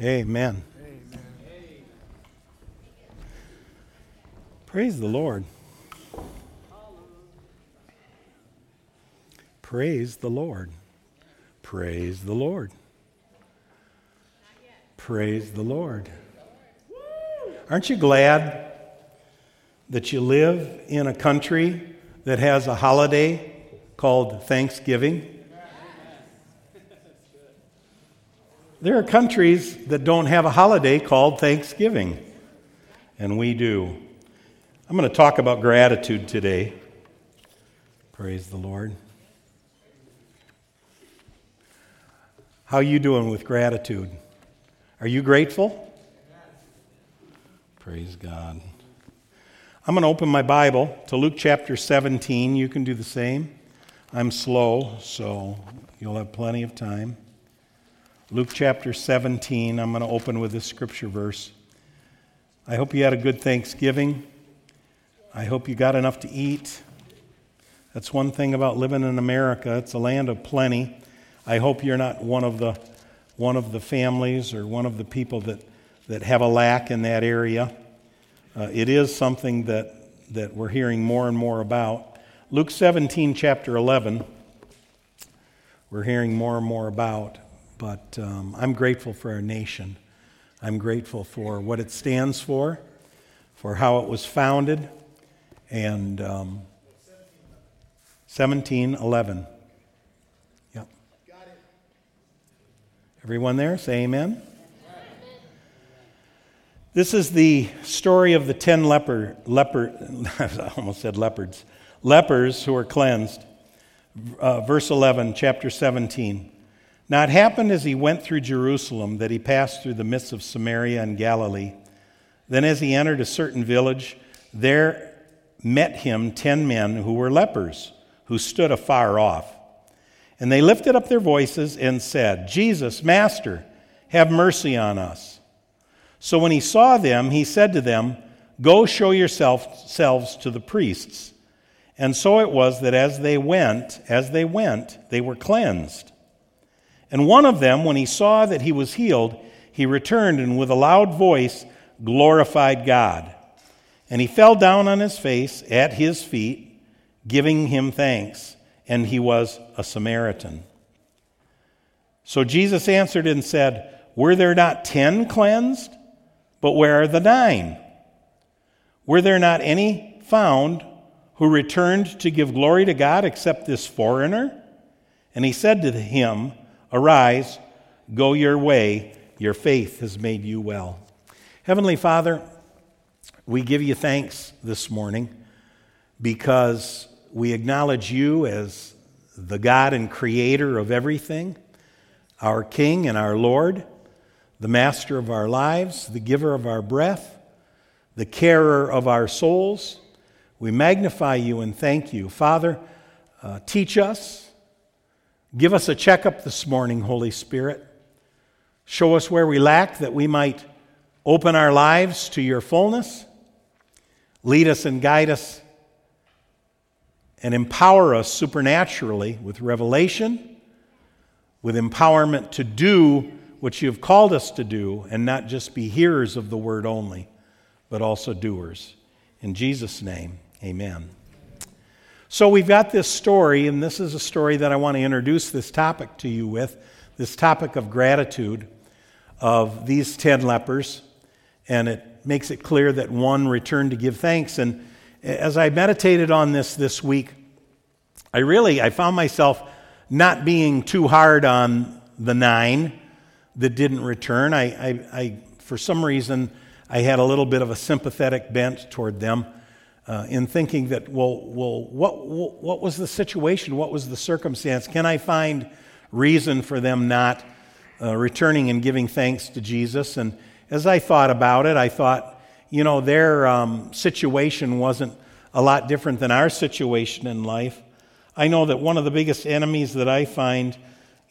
Amen. Praise the Lord. Praise the Lord. Praise the Lord. Praise the Lord. Aren't you glad that you live in a country that has a holiday called Thanksgiving? There are countries that don't have a holiday called Thanksgiving, and we do. I'm going to talk about gratitude today. Praise the Lord. How you doing with gratitude? Are you grateful? Praise God. I'm going to open my Bible to Luke chapter 17. You can do the same. I'm slow, so you'll have plenty of time. Luke chapter 17. I'm going to open with this scripture verse. I hope you had a good Thanksgiving. I hope you got enough to eat. That's one thing about living in America. It's a land of plenty. I hope you're not one of the one of the families or one of the people that, that have a lack in that area. Uh, it is something that, that we're hearing more and more about. Luke 17, chapter 11, we're hearing more and more about. But um, I'm grateful for our nation. I'm grateful for what it stands for, for how it was founded, and um, 1711. Yep. Everyone there, say amen. This is the story of the ten leper, leper I almost said leopards, lepers who are cleansed. Uh, verse 11, chapter 17. Now it happened as he went through Jerusalem that he passed through the midst of Samaria and Galilee. Then, as he entered a certain village, there met him ten men who were lepers, who stood afar off. And they lifted up their voices and said, Jesus, Master, have mercy on us. So when he saw them, he said to them, Go show yourselves to the priests. And so it was that as they went, as they went, they were cleansed. And one of them, when he saw that he was healed, he returned and with a loud voice glorified God. And he fell down on his face at his feet, giving him thanks. And he was a Samaritan. So Jesus answered and said, Were there not ten cleansed? But where are the nine? Were there not any found who returned to give glory to God except this foreigner? And he said to him, Arise, go your way, your faith has made you well. Heavenly Father, we give you thanks this morning because we acknowledge you as the God and creator of everything, our King and our Lord, the master of our lives, the giver of our breath, the carer of our souls. We magnify you and thank you. Father, uh, teach us Give us a checkup this morning, Holy Spirit. Show us where we lack that we might open our lives to your fullness. Lead us and guide us and empower us supernaturally with revelation, with empowerment to do what you have called us to do and not just be hearers of the word only, but also doers. In Jesus' name, amen. So we've got this story, and this is a story that I want to introduce this topic to you with this topic of gratitude of these 10 lepers. And it makes it clear that one returned to give thanks. And as I meditated on this this week, I really I found myself not being too hard on the nine that didn't return. I, I, I for some reason, I had a little bit of a sympathetic bent toward them uh, in thinking that, well, well what, what was the situation? What was the circumstance? Can I find reason for them not uh, returning and giving thanks to Jesus? And as I thought about it, I thought, you know, their um, situation wasn't a lot different than our situation in life. I know that one of the biggest enemies that I find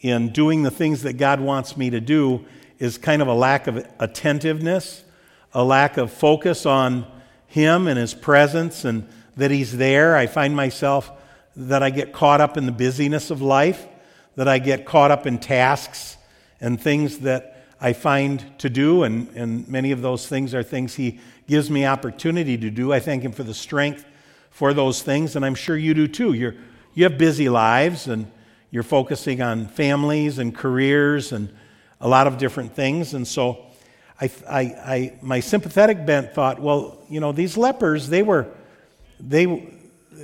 in doing the things that God wants me to do is kind of a lack of attentiveness, a lack of focus on him and His presence and that He's there. I find myself that I get caught up in the busyness of life, that I get caught up in tasks and things that I find to do, and, and many of those things are things He gives me opportunity to do. I thank Him for the strength for those things, and I'm sure you do too. You're, you have busy lives, and you're focusing on families and careers and a lot of different things. And so I, I, I, my sympathetic bent thought, well, you know, these lepers, they were, they,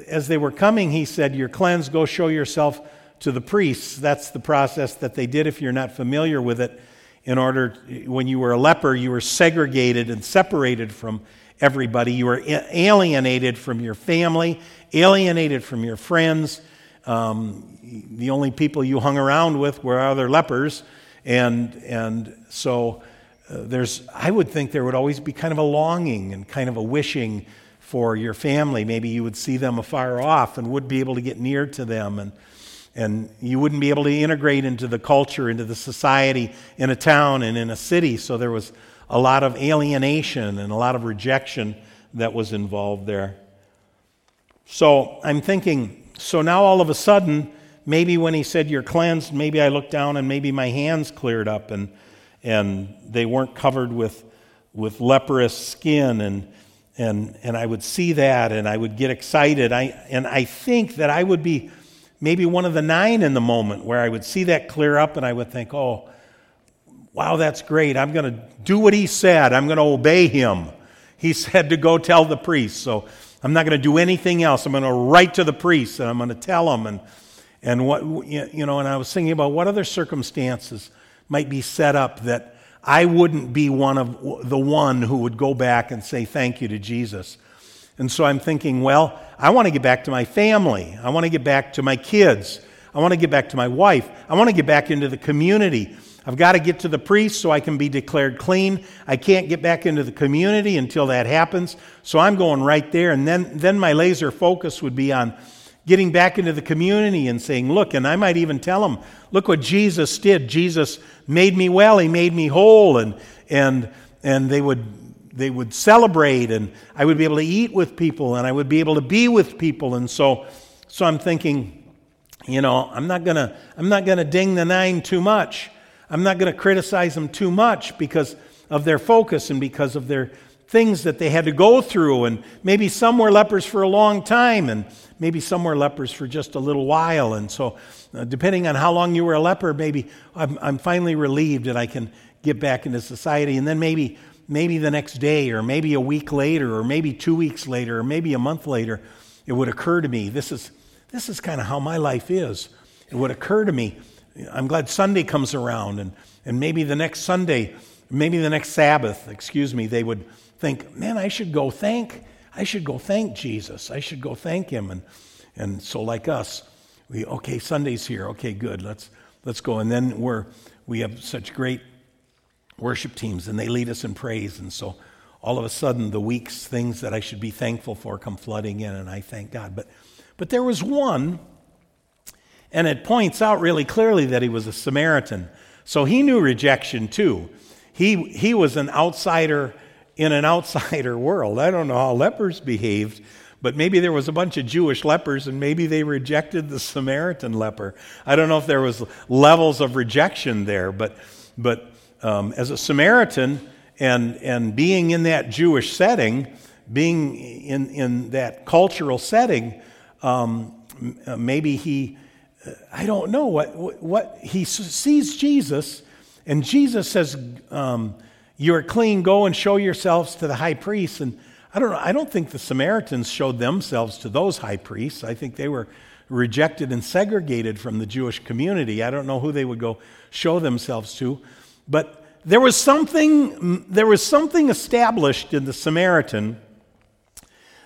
as they were coming, he said, You're cleansed, go show yourself to the priests. That's the process that they did if you're not familiar with it. In order, when you were a leper, you were segregated and separated from everybody. You were alienated from your family, alienated from your friends. Um, the only people you hung around with were other lepers. And, and so there's, I would think there would always be kind of a longing and kind of a wishing for your family. Maybe you would see them afar off and would be able to get near to them. And, and you wouldn't be able to integrate into the culture, into the society in a town and in a city. So there was a lot of alienation and a lot of rejection that was involved there. So I'm thinking, so now all of a sudden, maybe when he said you're cleansed, maybe I looked down and maybe my hands cleared up and, and they weren't covered with, with leprous skin and and, and I would see that and I would get excited. I, and I think that I would be maybe one of the nine in the moment where I would see that clear up and I would think, oh, wow, that's great. I'm going to do what he said, I'm going to obey him. He said to go tell the priest. So I'm not going to do anything else. I'm going to write to the priest and I'm going to tell him. And, and what, you know, and I was thinking about what other circumstances might be set up that I wouldn't be one of the one who would go back and say thank you to Jesus. And so I'm thinking, well, I want to get back to my family. I want to get back to my kids. I want to get back to my wife. I want to get back into the community. I've got to get to the priest so I can be declared clean. I can't get back into the community until that happens. So I'm going right there. And then, then my laser focus would be on getting back into the community and saying, Look, and I might even tell them, Look what Jesus did. Jesus made me well, He made me whole. And, and, and they, would, they would celebrate, and I would be able to eat with people, and I would be able to be with people. And so, so I'm thinking, you know, I'm not going to I'm not going to ding the nine too much. I'm not going to criticize them too much because of their focus and because of their things that they had to go through. And maybe some were lepers for a long time, and maybe some were lepers for just a little while. And so, Uh, depending on how long you were a leper, maybe I'm, I'm finally relieved that I can get back into society. And then maybe, maybe the next day, or maybe a week later, or maybe two weeks later, or maybe a month later, it would occur to me this is, this is kind of how my life is. It would occur to me, I'm glad Sunday comes around, and, and maybe the next Sunday, maybe the next Sabbath, excuse me, they would think, man, I should go thank, I should go thank Jesus. I should go thank him. And, and so like us, we, okay, Sunday's here. Okay, good. Let's, let's go. And then we're, we have such great worship teams and they lead us in praise. And so all of a sudden the week's things that I should be thankful for come flooding in and I thank God. But, but there was one, and it points out really clearly that he was a Samaritan. So he knew rejection too. He, he was an outsider in an outsider world. I don't know how lepers behaved, but maybe there was a bunch of Jewish lepers and maybe they rejected the Samaritan leper. I don't know if there was levels of rejection there, but, but um, as a Samaritan and, and being in that Jewish setting, being in, in that cultural setting, um, maybe he, uh, I don't know what, what, he sees Jesus and Jesus says, um, you are clean, go and show yourselves to the high priest. And I don't know, I don't think the Samaritans showed themselves to those high priests. I think they were rejected and segregated from the Jewish community. I don't know who they would go show themselves to. But there was something, there was something established in the Samaritan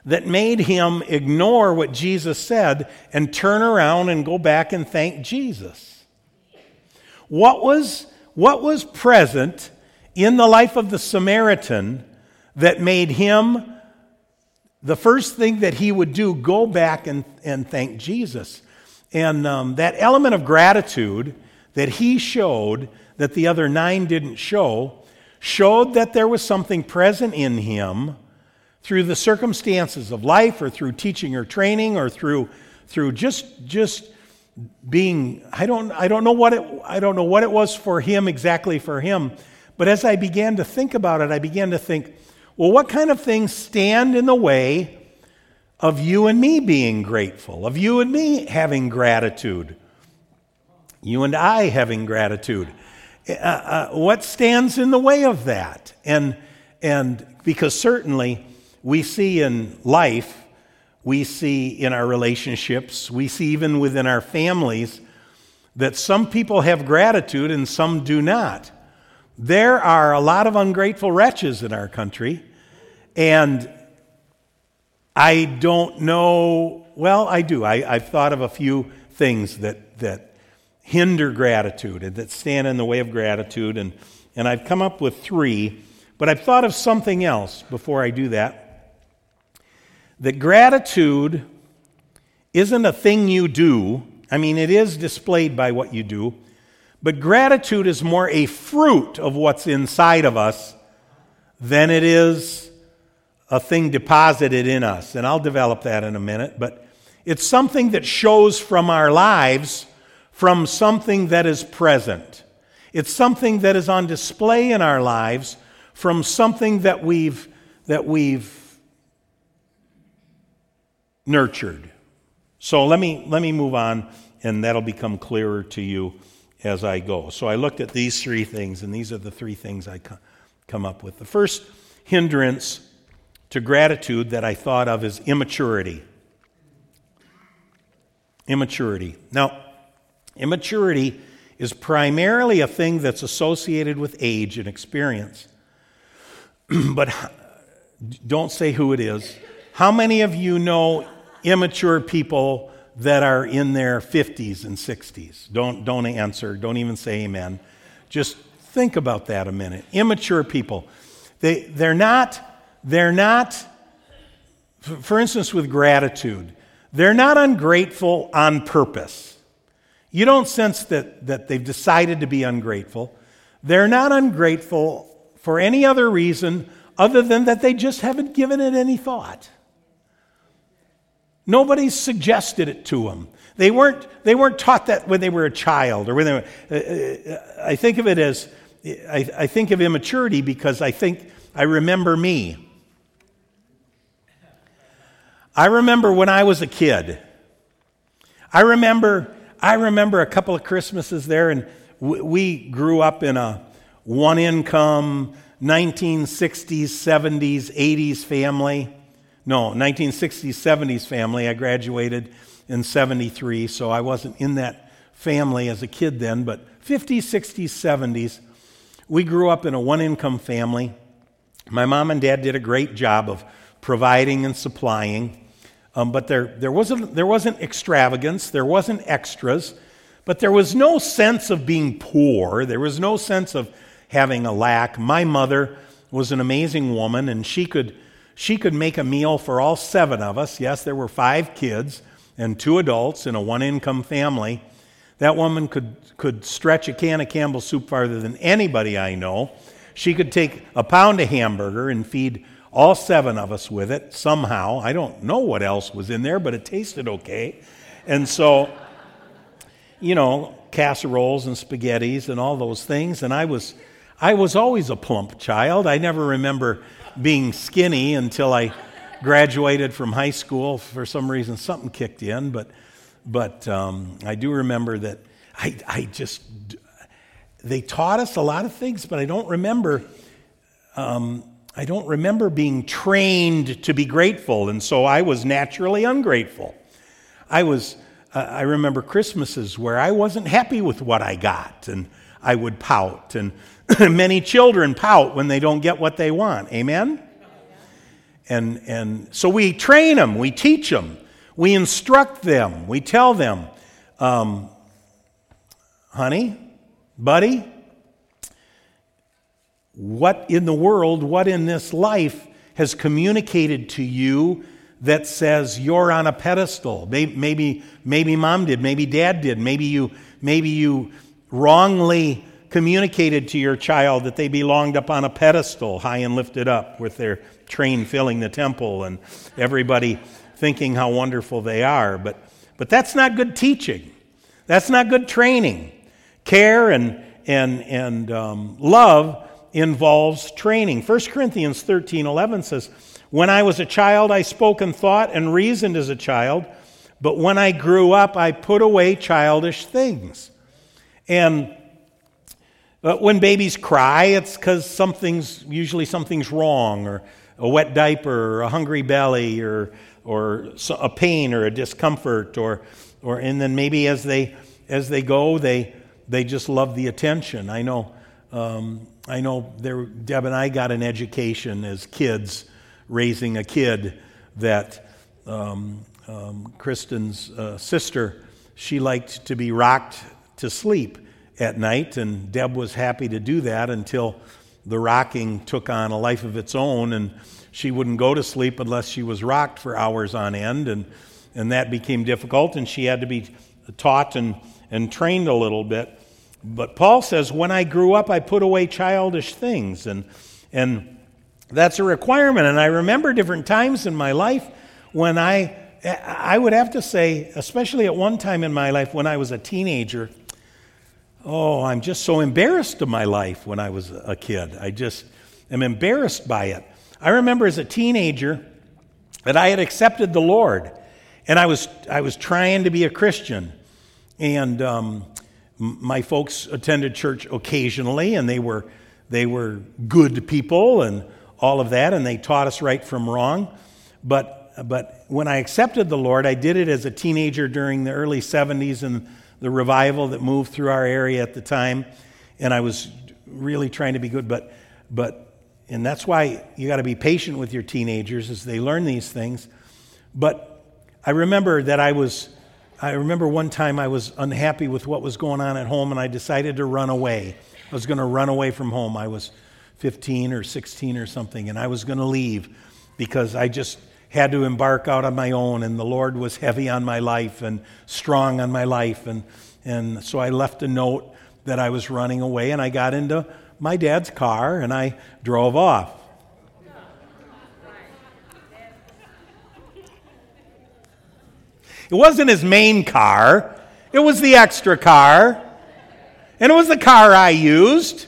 that made him ignore what Jesus said and turn around and go back and thank Jesus. What was, what was present in the life of the Samaritan that made him the first thing that he would do go back and, and thank Jesus. And um, that element of gratitude that he showed that the other nine didn't show showed that there was something present in him through the circumstances of life or through teaching or training or through, through just, just being I don't, I don't know what it I don't know what it was for him exactly for him But as I began to think about it, I began to think, well, what kind of things stand in the way of you and me being grateful, of you and me having gratitude, you and I having gratitude? Uh, uh, what stands in the way of that? And, and because certainly we see in life, we see in our relationships, we see even within our families that some people have gratitude and some do not. There are a lot of ungrateful wretches in our country, and I don't know, well, I do. I, have thought of a few things that, that hinder gratitude and that stand in the way of gratitude, and, and I've come up with three, but I've thought of something else before I do that. That gratitude isn't a thing you do, I mean, it is displayed by what you do, but gratitude is more a fruit of what's inside of us than it is a thing deposited in us. And I'll develop that in a minute. But it's something that shows from our lives from something that is present. It's something that is on display in our lives from something that we've, that we've nurtured. So let me, let me move on, and that'll become clearer to you as I go. So I looked at these three things, and these are the three things I come up with. The first hindrance to gratitude that I thought of as immaturity. Immaturity. Now, immaturity is primarily a thing that's associated with age and experience. but don't say who it is. How many of you know immature people that are in their 50s and 60s. Don't, don't answer, don't even say amen. Just think about that a minute. Immature people. They, they're not, they're not, for instance, with gratitude, they're not ungrateful on purpose. You don't sense that, that they've decided to be ungrateful. They're not ungrateful for any other reason other than that they just haven't given it any thought. Nobody suggested it to them. They weren't, they weren't taught that when they were a child or when they were, uh, uh, I think of it as, I, I think of immaturity because I think, I remember me. I remember when I was a kid. I remember, I remember a couple of Christmases there, and we grew up in a one income, 1960s, 70s, 80s family. No, 1960s, 70s family. I graduated in 73, so I wasn't in that family as a kid then, but 50s, 60s, 70s. We grew up in a one income family. My mom and dad did a great job of providing and supplying, um, but there, there, wasn't, there wasn't extravagance, there wasn't extras, but there was no sense of being poor, there was no sense of having a lack. My mother was an amazing woman, and she could she could make a meal for all seven of us. Yes, there were five kids and two adults in a one income family. That woman could, could stretch a can of Campbell soup farther than anybody I know. She could take a pound of hamburger and feed all seven of us with it somehow. I don't know what else was in there, but it tasted okay. And so, you know, casseroles and spaghettis and all those things. And I was, I was always a plump child. I never remember being skinny until I graduated from high school. For some reason, something kicked in, but, but um, I do remember that I, I just, they taught us a lot of things, but I don't remember. Um, I don't remember being trained to be grateful, and so I was naturally ungrateful. I was, uh, I remember Christmases where I wasn't happy with what I got, and I would pout, and Many children pout when they don't get what they want. Amen? And, and so we train them, we teach them, we instruct them, we tell them, um, honey, buddy, what in the world, what in this life has communicated to you that says you're on a pedestal? Maybe, maybe, mom did, maybe dad did, maybe you, maybe you wrongly communicated to your child that they belonged up on a pedestal, high and lifted up, with their train filling the temple and everybody thinking how wonderful they are. But, but that's not good teaching. That's not good training. Care and, and, and um, love involves training. 1 Corinthians 13 11 says, When I was a child, I spoke and thought and reasoned as a child, but when I grew up, I put away childish things. And but when babies cry, it's because something's usually something's wrong, or a wet diaper, or a hungry belly, or or a pain, or a discomfort, or or and then maybe as they as they go, they they just love the attention. I know, um, I know. There, Deb and I got an education as kids, raising a kid that um, um, Kristen's uh, sister, she liked to be rocked to sleep at night, and Deb was happy to do that until the rocking took on a life of its own, and she wouldn't go to sleep unless she was rocked for hours on end, and and that became difficult, and she had to be taught and and trained a little bit. But Paul says, when I grew up, I put away childish things. And, and that's a requirement. And I remember different times in my life when I, I would have to say, especially at one time in my life when I was a teenager, oh, I'm just so embarrassed of my life when I was a kid. I just am embarrassed by it. I remember as a teenager that I had accepted the Lord and I was, I was trying to be a Christian. And um, my folks attended church occasionally, and they were, they were good people and all of that, and they taught us right from wrong. But, but when I accepted the Lord, I did it as a teenager during the early 70s and the revival that moved through our area at the time. And I was really trying to be good, but, but and that's why you got to be patient with your teenagers as they learn these things. But I remember that I was I remember one time I was unhappy with what was going on at home and I decided to run away. I was going to run away from home. I was 15 or 16 or something, and I was going to leave because I just had to embark out on my own, and the Lord was heavy on my life and strong on my life. And, and so I left a note that I was running away, and I got into my dad's car and I drove off. It wasn't his main car, it was the extra car. And it was the car I used.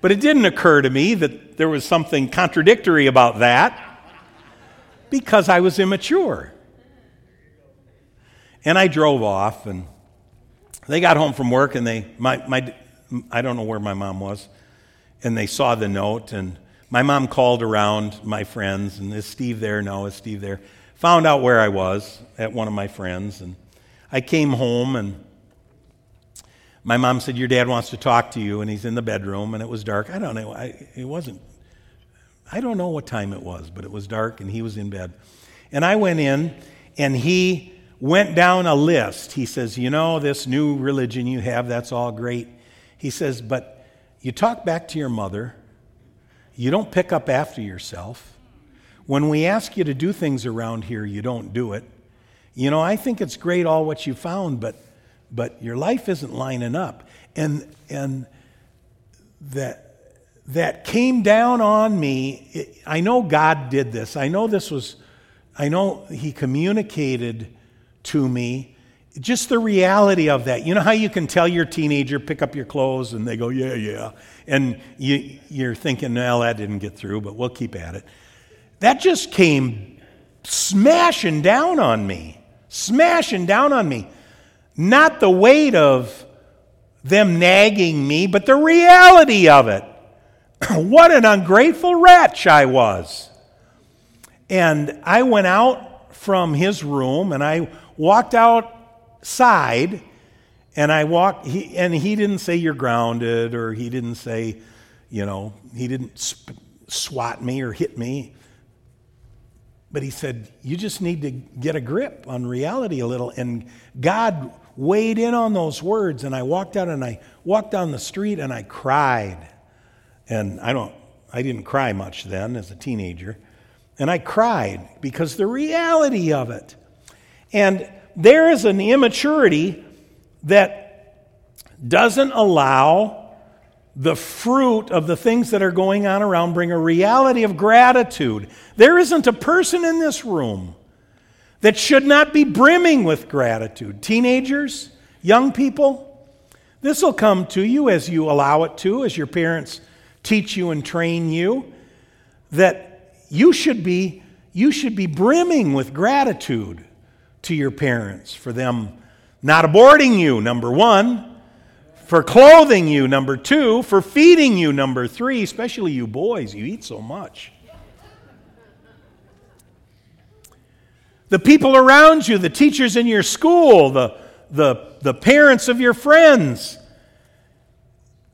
But it didn't occur to me that there was something contradictory about that because I was immature. And I drove off, and they got home from work, and they, my, my, I don't know where my mom was, and they saw the note, and my mom called around my friends, and is Steve there? No, is Steve there? Found out where I was at one of my friends, and I came home, and my mom said, Your dad wants to talk to you, and he's in the bedroom, and it was dark. I don't know. I, it wasn't, I don't know what time it was, but it was dark, and he was in bed. And I went in, and he went down a list. He says, You know, this new religion you have, that's all great. He says, But you talk back to your mother, you don't pick up after yourself. When we ask you to do things around here, you don't do it. You know, I think it's great all what you found, but but your life isn't lining up. And and that that came down on me. I know God did this. I know this was I know he communicated to me just the reality of that. You know how you can tell your teenager, pick up your clothes, and they go, yeah, yeah. And you, you're thinking, well, that didn't get through, but we'll keep at it. That just came smashing down on me, smashing down on me. Not the weight of them nagging me, but the reality of it. what an ungrateful wretch I was. And I went out from his room and I walked outside and I walked, he, and he didn't say you're grounded or he didn't say, you know, he didn't sp- swat me or hit me. But he said, You just need to get a grip on reality a little. And God weighed in on those words. And I walked out and I walked down the street and I cried. And I don't, I didn't cry much then as a teenager. And I cried because the reality of it. And there is an immaturity that doesn't allow the fruit of the things that are going on around bring a reality of gratitude. There isn't a person in this room that should not be brimming with gratitude. Teenagers, young people, this will come to you as you allow it to, as your parents teach you and train you, that you should be, you should be brimming with gratitude to your parents for them not aborting you, number one, for clothing you, number two, for feeding you, number three, especially you boys, you eat so much. The people around you, the teachers in your school, the, the, the parents of your friends,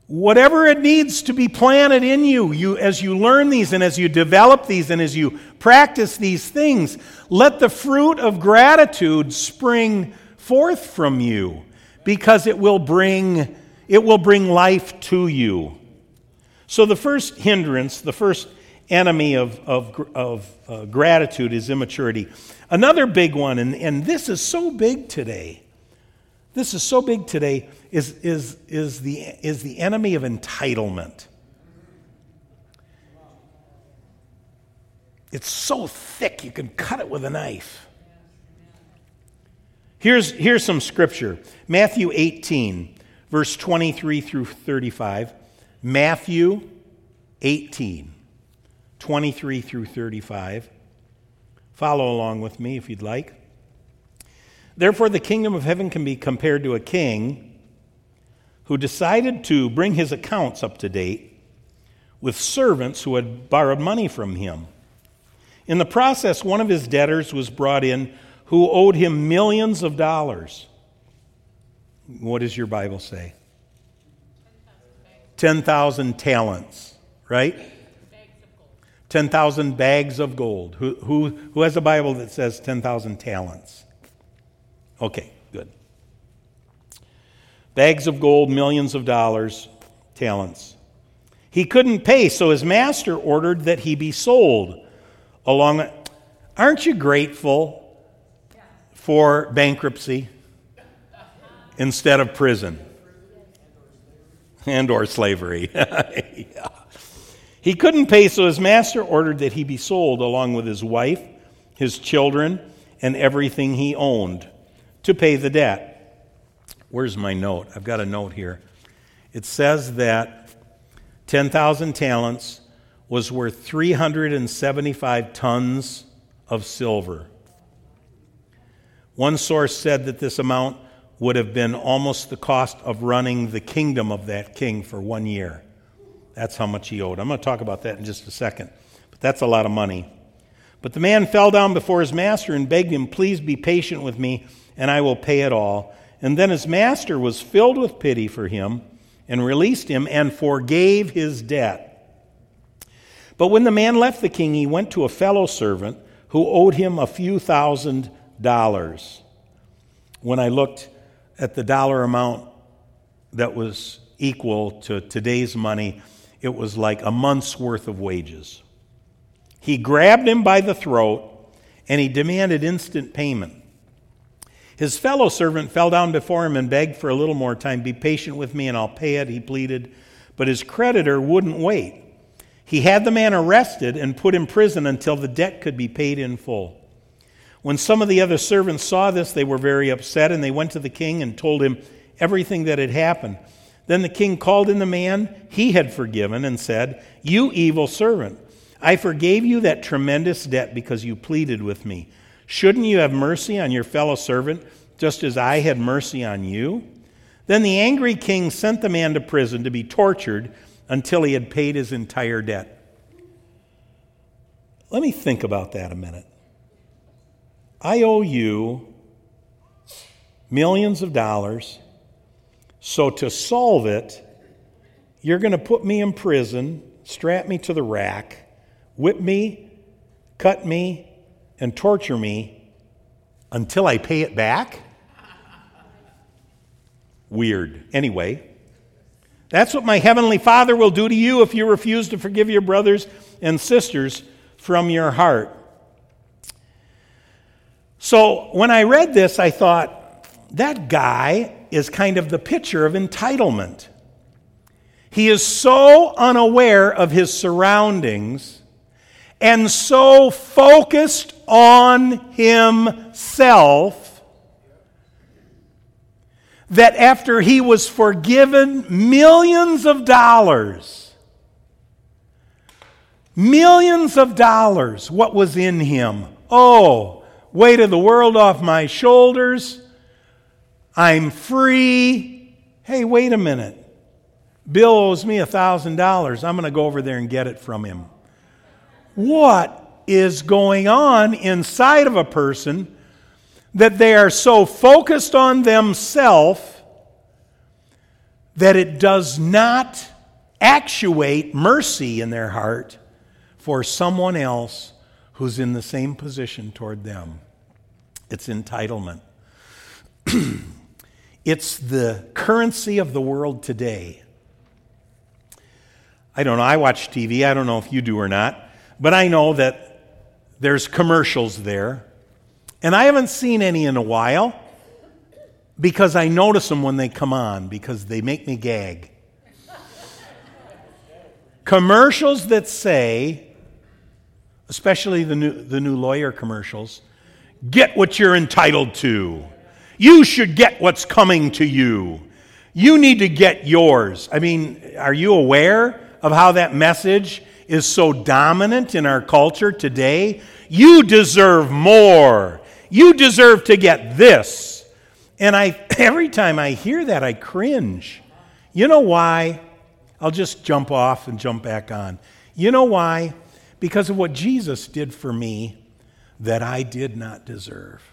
whatever it needs to be planted in you, you as you learn these and as you develop these and as you practice these things, let the fruit of gratitude spring forth from you because it will bring it will bring life to you. So the first hindrance, the first enemy of, of, of uh, gratitude is immaturity. Another big one, and, and this is so big today, this is so big today, is, is, is, the, is the enemy of entitlement. It's so thick you can cut it with a knife. Here's, here's some scripture Matthew 18, verse 23 through 35. Matthew 18, 23 through 35. Follow along with me if you'd like. Therefore, the kingdom of heaven can be compared to a king who decided to bring his accounts up to date with servants who had borrowed money from him. In the process, one of his debtors was brought in who owed him millions of dollars. What does your Bible say? 10,000 talents, right? 10,000 bags of gold. Who, who, who has a Bible that says 10,000 talents? Okay, good. Bags of gold, millions of dollars, talents. He couldn't pay, so his master ordered that he be sold along. Aren't you grateful for bankruptcy instead of prison and or slavery. yeah. He couldn't pay, so his master ordered that he be sold along with his wife, his children, and everything he owned to pay the debt. Where's my note? I've got a note here. It says that 10,000 talents was worth 375 tons of silver. One source said that this amount would have been almost the cost of running the kingdom of that king for one year. That's how much he owed. I'm going to talk about that in just a second. But that's a lot of money. But the man fell down before his master and begged him, Please be patient with me, and I will pay it all. And then his master was filled with pity for him and released him and forgave his debt. But when the man left the king, he went to a fellow servant who owed him a few thousand dollars. When I looked at the dollar amount that was equal to today's money, it was like a month's worth of wages. He grabbed him by the throat and he demanded instant payment. His fellow servant fell down before him and begged for a little more time. Be patient with me and I'll pay it, he pleaded. But his creditor wouldn't wait. He had the man arrested and put in prison until the debt could be paid in full. When some of the other servants saw this, they were very upset, and they went to the king and told him everything that had happened. Then the king called in the man he had forgiven and said, You evil servant, I forgave you that tremendous debt because you pleaded with me. Shouldn't you have mercy on your fellow servant, just as I had mercy on you? Then the angry king sent the man to prison to be tortured until he had paid his entire debt. Let me think about that a minute. I owe you millions of dollars. So to solve it, you're going to put me in prison, strap me to the rack, whip me, cut me, and torture me until I pay it back? Weird. Anyway, that's what my heavenly Father will do to you if you refuse to forgive your brothers and sisters from your heart. So when I read this, I thought, that guy is kind of the picture of entitlement. He is so unaware of his surroundings and so focused on himself that after he was forgiven millions of dollars, millions of dollars. What was in him? Oh, weight of the world off my shoulders. I'm free. Hey, wait a minute. Bill owes me $1,000. I'm going to go over there and get it from him. What is going on inside of a person that they are so focused on themselves that it does not actuate mercy in their heart for someone else who's in the same position toward them. It's entitlement. it's the currency of the world today. I don't know, I watch TV, I don't know if you do or not, but I know that there's commercials there. And I haven't seen any in a while because I notice them when they come on because they make me gag. Commercials that say, especially the new, the new lawyer commercials, get what you're entitled to. You should get what's coming to you. You need to get yours. I mean, are you aware of how that message is so dominant in our culture today. You deserve more. You deserve to get this. And I every time I hear that I cringe. You know why? I'll just jump off and jump back on. You know why? Because of what Jesus did for me that I did not deserve.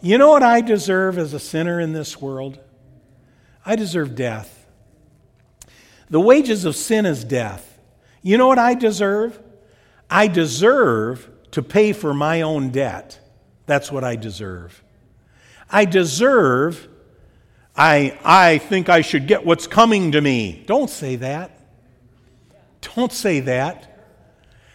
You know what I deserve as a sinner in this world? I deserve death. The wages of sin is death. You know what I deserve? I deserve to pay for my own debt. That's what I deserve. I deserve, I, I think I should get what's coming to me. Don't say that. Don't say that.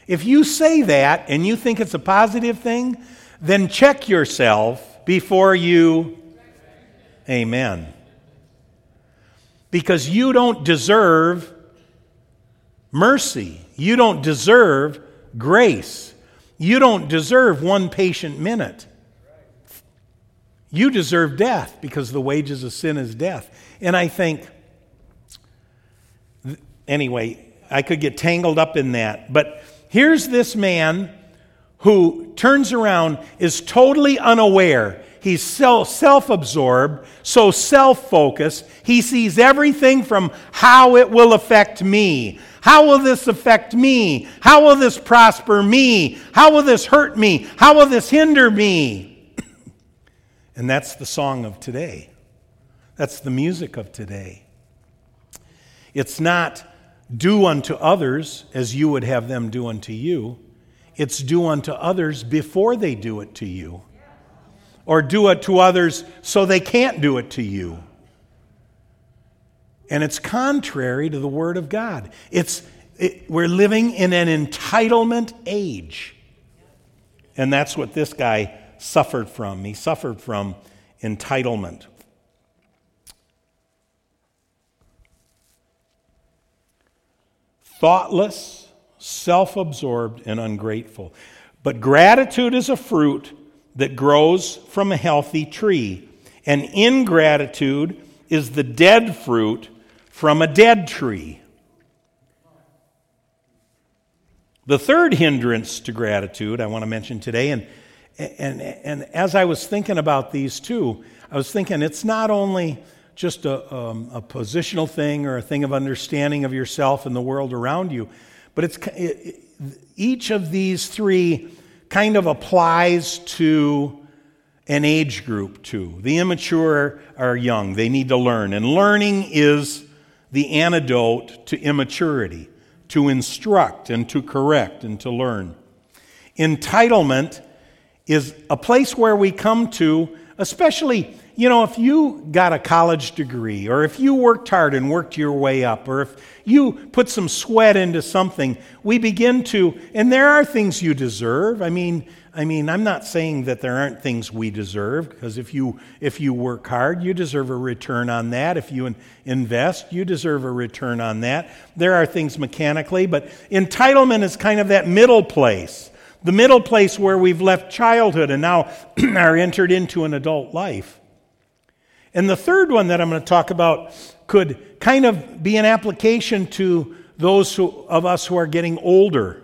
If you say that and you think it's a positive thing, then check yourself before you. Amen because you don't deserve mercy. You don't deserve grace. You don't deserve one patient minute. You deserve death because the wages of sin is death. And I think, anyway, I could get tangled up in that. But here's this man who turns around, is totally unaware He's self absorbed, so self focused. He sees everything from how it will affect me. How will this affect me? How will this prosper me? How will this hurt me? How will this hinder me? and that's the song of today. That's the music of today. It's not do unto others as you would have them do unto you, it's do unto others before they do it to you or do it to others so they can't do it to you. And it's contrary to the Word of God. It's, it, we're living in an entitlement age. And that's what this guy suffered from. He suffered from entitlement. Thoughtless, self absorbed, and ungrateful. But gratitude is a fruit that grows from a healthy tree, and ingratitude is the dead fruit from a dead tree. The third hindrance to gratitude I want to mention today, and, and, and as I was thinking about these two, I was thinking it's not only just a, um, a positional thing or a thing of understanding of yourself and the world around you, but it's it, each of these three kind of applies to an age group too. The immature are young, they need to learn. And learning is the antidote to immaturity, to instruct and to correct and to learn. Entitlement is a place where we come to, especially you know, if you got a college degree, or if you worked hard and worked your way up, or if you put some sweat into something, we begin to, and there are things you deserve. I mean, I mean, I'm not saying that there aren't things we deserve, because if you if you work hard, you deserve a return on that. If you invest, you deserve a return on that. There are things mechanically, but entitlement is kind of that middle place. The middle place where we've left childhood and now are entered into an adult life. And the third one that I'm going to talk about could kind of be an application to those who, of us who are getting older.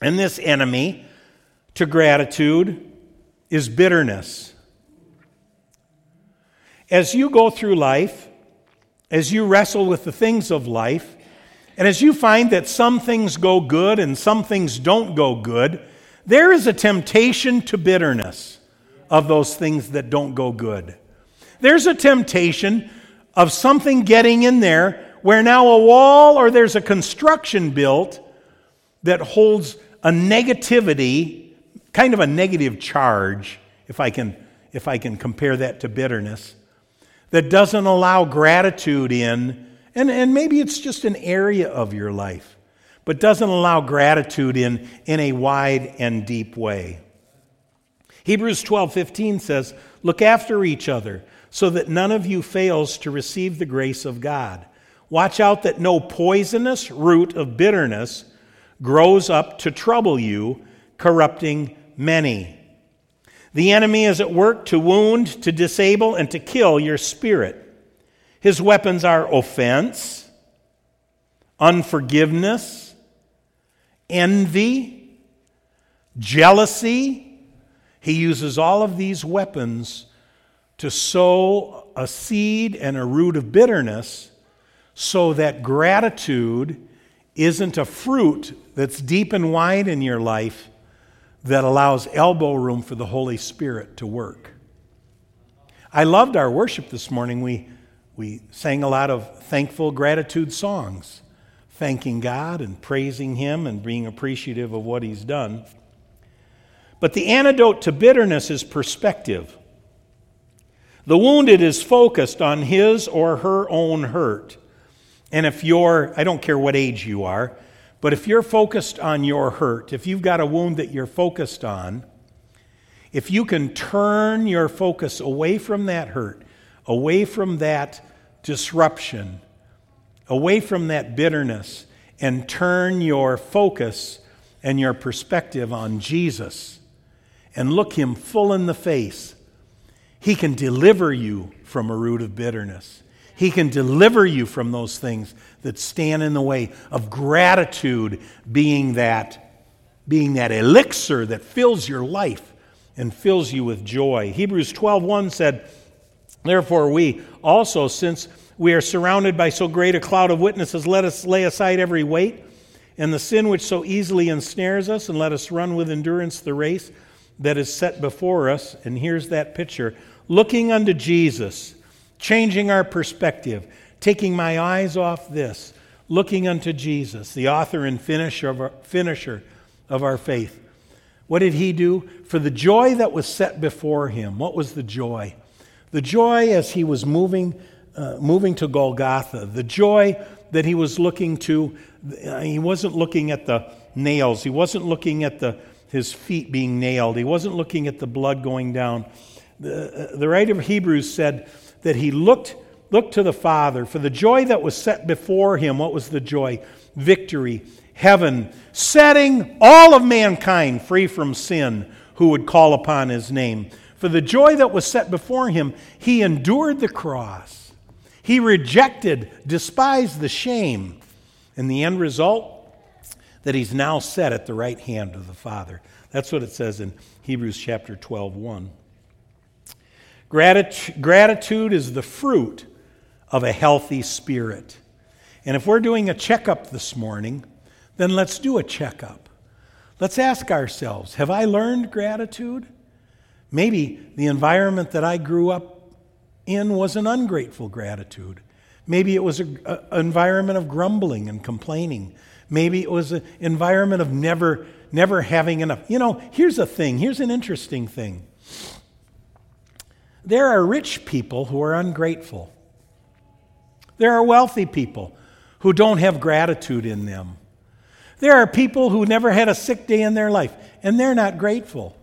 And this enemy to gratitude is bitterness. As you go through life, as you wrestle with the things of life, and as you find that some things go good and some things don't go good, there is a temptation to bitterness of those things that don't go good. There's a temptation of something getting in there where now a wall or there's a construction built that holds a negativity, kind of a negative charge, if I can, if I can compare that to bitterness, that doesn't allow gratitude in, and, and maybe it's just an area of your life, but doesn't allow gratitude in in a wide and deep way. Hebrews 12:15 says, "Look after each other, so that none of you fails to receive the grace of God. Watch out that no poisonous root of bitterness grows up to trouble you, corrupting many." The enemy is at work to wound, to disable, and to kill your spirit. His weapons are offense, unforgiveness, envy, jealousy, he uses all of these weapons to sow a seed and a root of bitterness so that gratitude isn't a fruit that's deep and wide in your life that allows elbow room for the Holy Spirit to work. I loved our worship this morning. We, we sang a lot of thankful gratitude songs, thanking God and praising Him and being appreciative of what He's done. But the antidote to bitterness is perspective. The wounded is focused on his or her own hurt. And if you're, I don't care what age you are, but if you're focused on your hurt, if you've got a wound that you're focused on, if you can turn your focus away from that hurt, away from that disruption, away from that bitterness, and turn your focus and your perspective on Jesus, and look him full in the face, he can deliver you from a root of bitterness. He can deliver you from those things that stand in the way of gratitude being that, being that elixir that fills your life and fills you with joy. Hebrews 12:1 said, Therefore we also, since we are surrounded by so great a cloud of witnesses, let us lay aside every weight and the sin which so easily ensnares us, and let us run with endurance the race that is set before us. And here's that picture looking unto Jesus, changing our perspective, taking my eyes off this, looking unto Jesus, the author and finisher of our, finisher of our faith. What did he do? For the joy that was set before him, what was the joy? The joy as he was moving, uh, moving to Golgotha, the joy that he was looking to, uh, he wasn't looking at the nails, he wasn't looking at the his feet being nailed. He wasn't looking at the blood going down. The, uh, the writer of Hebrews said that he looked, looked to the Father for the joy that was set before him. What was the joy? Victory, heaven, setting all of mankind free from sin who would call upon his name. For the joy that was set before him, he endured the cross. He rejected, despised the shame. And the end result? that he's now set at the right hand of the Father. That's what it says in Hebrews chapter 12, 1. Gratitude, is the fruit of a healthy spirit. And if we're doing a checkup this morning, then let's do a checkup. Let's ask ourselves Have I learned gratitude? Maybe the environment that I grew up in was an ungrateful gratitude. Maybe it was an environment of grumbling and complaining. Maybe it was an environment of never, never having enough. You know, here's a thing. Here's an interesting thing. There are rich people who are ungrateful. There are wealthy people who don't have gratitude in them. There are people who never had a sick day in their life, and they're not grateful.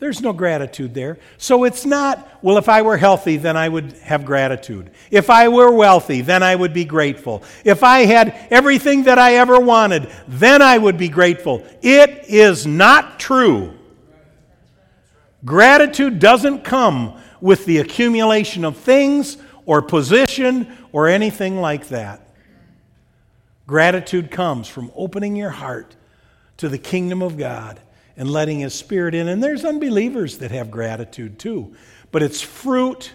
There's no gratitude there. So it's not, well, if I were healthy, then I would have gratitude. If I were wealthy, then I would be grateful. If I had everything that I ever wanted, then I would be grateful. It is not true. Gratitude doesn't come with the accumulation of things or position or anything like that. Gratitude comes from opening your heart to the kingdom of God and letting His Spirit in. And there's unbelievers that have gratitude too. But it's fruit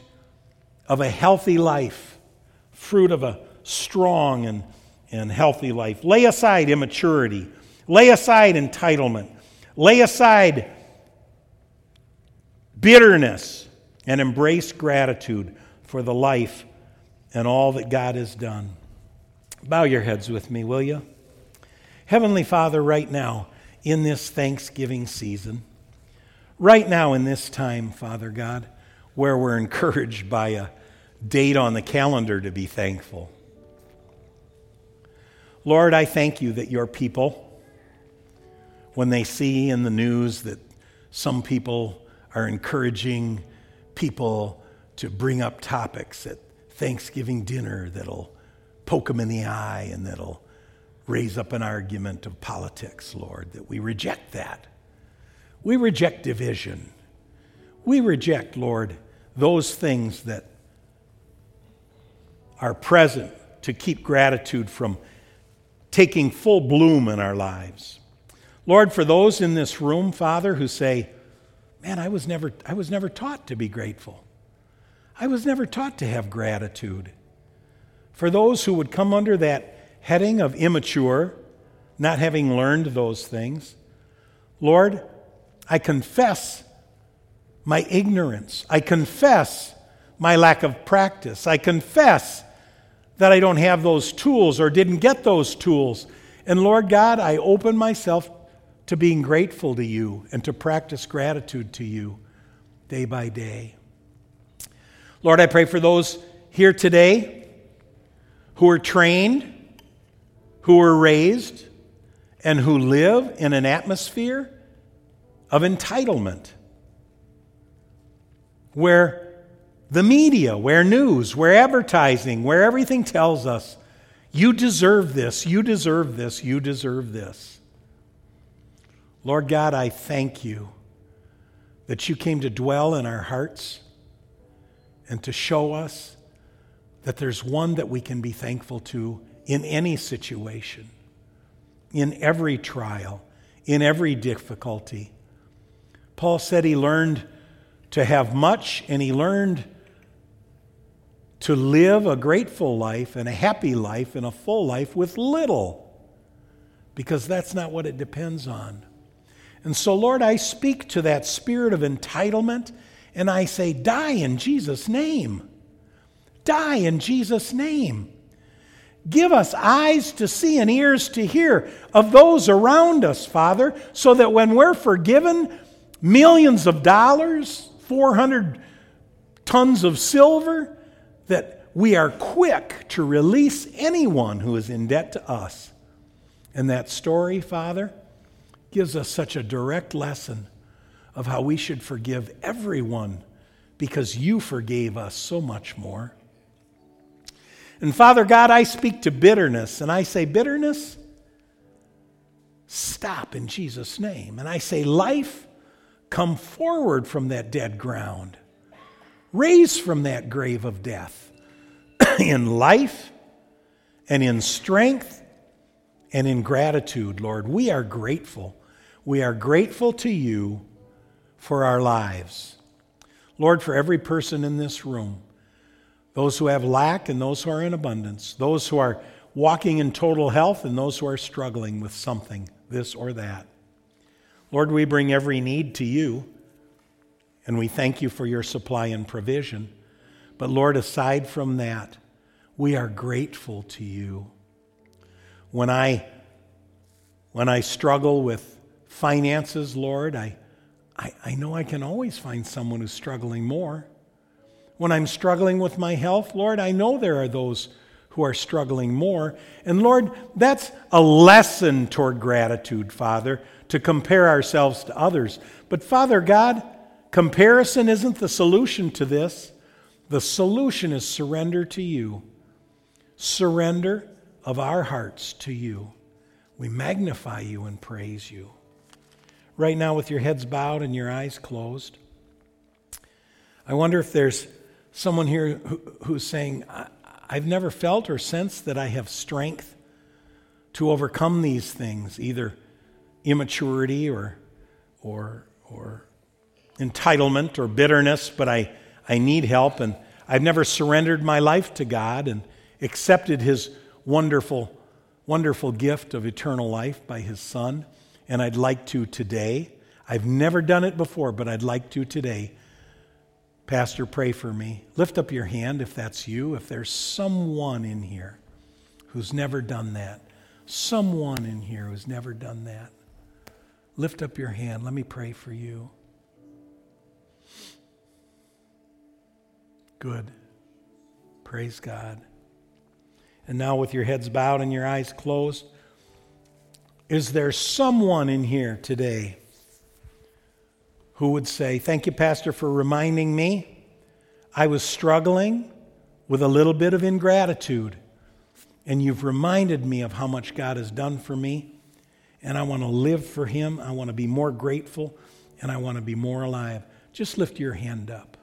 of a healthy life, fruit of a strong and, and healthy life. Lay aside immaturity, lay aside entitlement, lay aside bitterness, and embrace gratitude for the life and all that God has done. Bow your heads with me, will you? Heavenly Father, right now, in this Thanksgiving season, right now in this time, Father God, where we're encouraged by a date on the calendar to be thankful. Lord, I thank you that your people, when they see in the news that some people are encouraging people to bring up topics at Thanksgiving dinner that'll poke them in the eye and that'll raise up an argument of politics, Lord, that we reject that. We reject division. We reject, Lord, those things that are present to keep gratitude from taking full bloom in our lives. Lord, for those in this room, Father, who say, Man, I was never, I was never taught to be grateful. I was never taught to have gratitude. For those who would come under that heading of immature, not having learned those things. Lord, I confess my ignorance. I confess my lack of practice. I confess that I don't have those tools or didn't get those tools. And Lord God, I open myself to being grateful to you and to practice gratitude to you day by day. Lord, I pray for those here today who are trained who were raised and who live in an atmosphere of entitlement where the media, where news, where advertising, where everything tells us, you deserve this, you deserve this, you deserve this. Lord God, I thank you that you came to dwell in our hearts and to show us that there's one that we can be thankful to in any situation, in every trial, in every difficulty. Paul said he learned to have much and he learned to live a grateful life and a happy life and a full life with little because that's not what it depends on. And so, Lord, I speak to that spirit of entitlement and I say, Die in Jesus' name. Die in Jesus' name. Give us eyes to see and ears to hear of those around us, Father, so that when we're forgiven millions of dollars, 400 tons of silver, that we are quick to release anyone who is in debt to us. And that story, Father, gives us such a direct lesson of how we should forgive everyone because you forgave us so much more. And Father God, I speak to bitterness and I say, bitterness, stop in Jesus' name. And I say, life, come forward from that dead ground, raise from that grave of death in life and in strength and in gratitude, Lord. We are grateful. We are grateful to you for our lives. Lord, for every person in this room those who have lack and those who are in abundance, those who are walking in total health and those who are struggling with something, this or that. Lord, we bring every need to you, and we thank you for your supply and provision. But Lord, aside from that, we are grateful to you. When I, when I struggle with finances, Lord, I, I, I know I can always find someone who's struggling more. When I'm struggling with my health, Lord, I know there are those who are struggling more. And Lord, that's a lesson toward gratitude, Father, to compare ourselves to others. But Father God, comparison isn't the solution to this. The solution is surrender to you. Surrender of our hearts to you. We magnify you and praise you. Right now, with your heads bowed and your eyes closed, I wonder if there's someone here who, who's saying, I've never felt or sensed that I have strength to overcome these things, either immaturity or, or, or entitlement or bitterness, but I, I need help. And I've never surrendered my life to God and accepted His wonderful, wonderful gift of eternal life by His Son. And I'd like to today. I've never done it before, but I'd like to today. Pastor, pray for me. Lift up your hand if that's you, if there's someone in here who's never done that. Someone in here who's never done that. Lift up your hand. Let me pray for you. Good. Praise God. And now, with your heads bowed and your eyes closed, is there someone in here today who would say, Thank you, Pastor, for reminding me I was struggling with a little bit of ingratitude, and you've reminded me of how much God has done for me, and I want to live for Him. I want to be more grateful, and I want to be more alive. Just lift your hand up.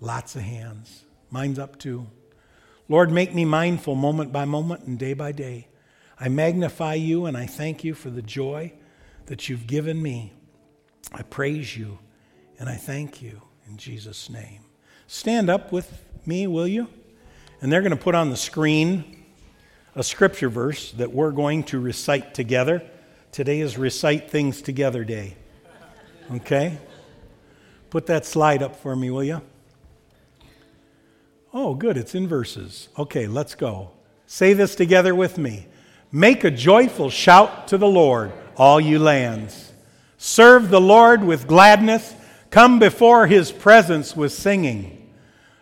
Lots of hands. Mine's up too. Lord, make me mindful moment by moment and day by day. I magnify you and I thank you for the joy that you've given me. I praise you and I thank you in Jesus' name. Stand up with me, will you? And they're going to put on the screen a scripture verse that we're going to recite together. Today is Recite Things Together Day. Okay? Put that slide up for me, will you? Oh, good, it's in verses. Okay, let's go. Say this together with me. Make a joyful shout to the Lord all you lands. Serve the Lord with gladness. Come before his presence with singing.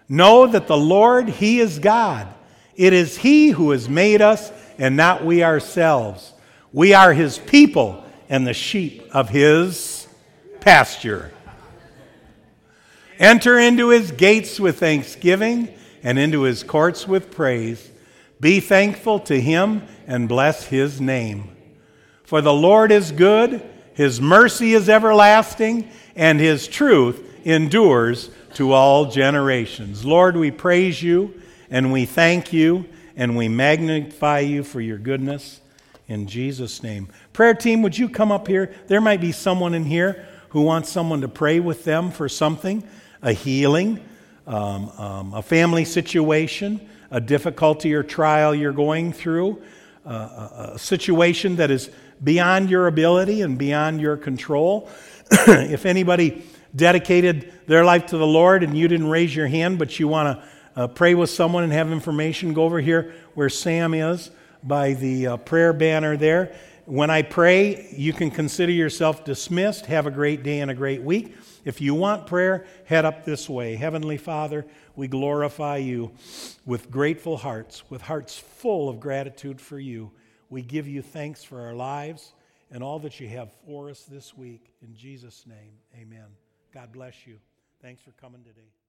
Know that the Lord, he is God. It is he who has made us and not we ourselves. We are his people and the sheep of his pasture. Enter into his gates with thanksgiving and into his courts with praise. Be thankful to him and bless his name. For the Lord is good, his mercy is everlasting, and his truth endures to all generations. Lord, we praise you and we thank you and we magnify you for your goodness in Jesus' name. Prayer team, would you come up here? There might be someone in here who wants someone to pray with them for something a healing, um, um, a family situation, a difficulty or trial you're going through, uh, a, a situation that is beyond your ability and beyond your control. if anybody dedicated their life to the Lord and you didn't raise your hand, but you want to uh, pray with someone and have information, go over here where Sam is by the uh, prayer banner there. When I pray, you can consider yourself dismissed. Have a great day and a great week. If you want prayer, head up this way. Heavenly Father, we glorify you with grateful hearts, with hearts full of gratitude for you. We give you thanks for our lives and all that you have for us this week. In Jesus' name, amen. God bless you. Thanks for coming today.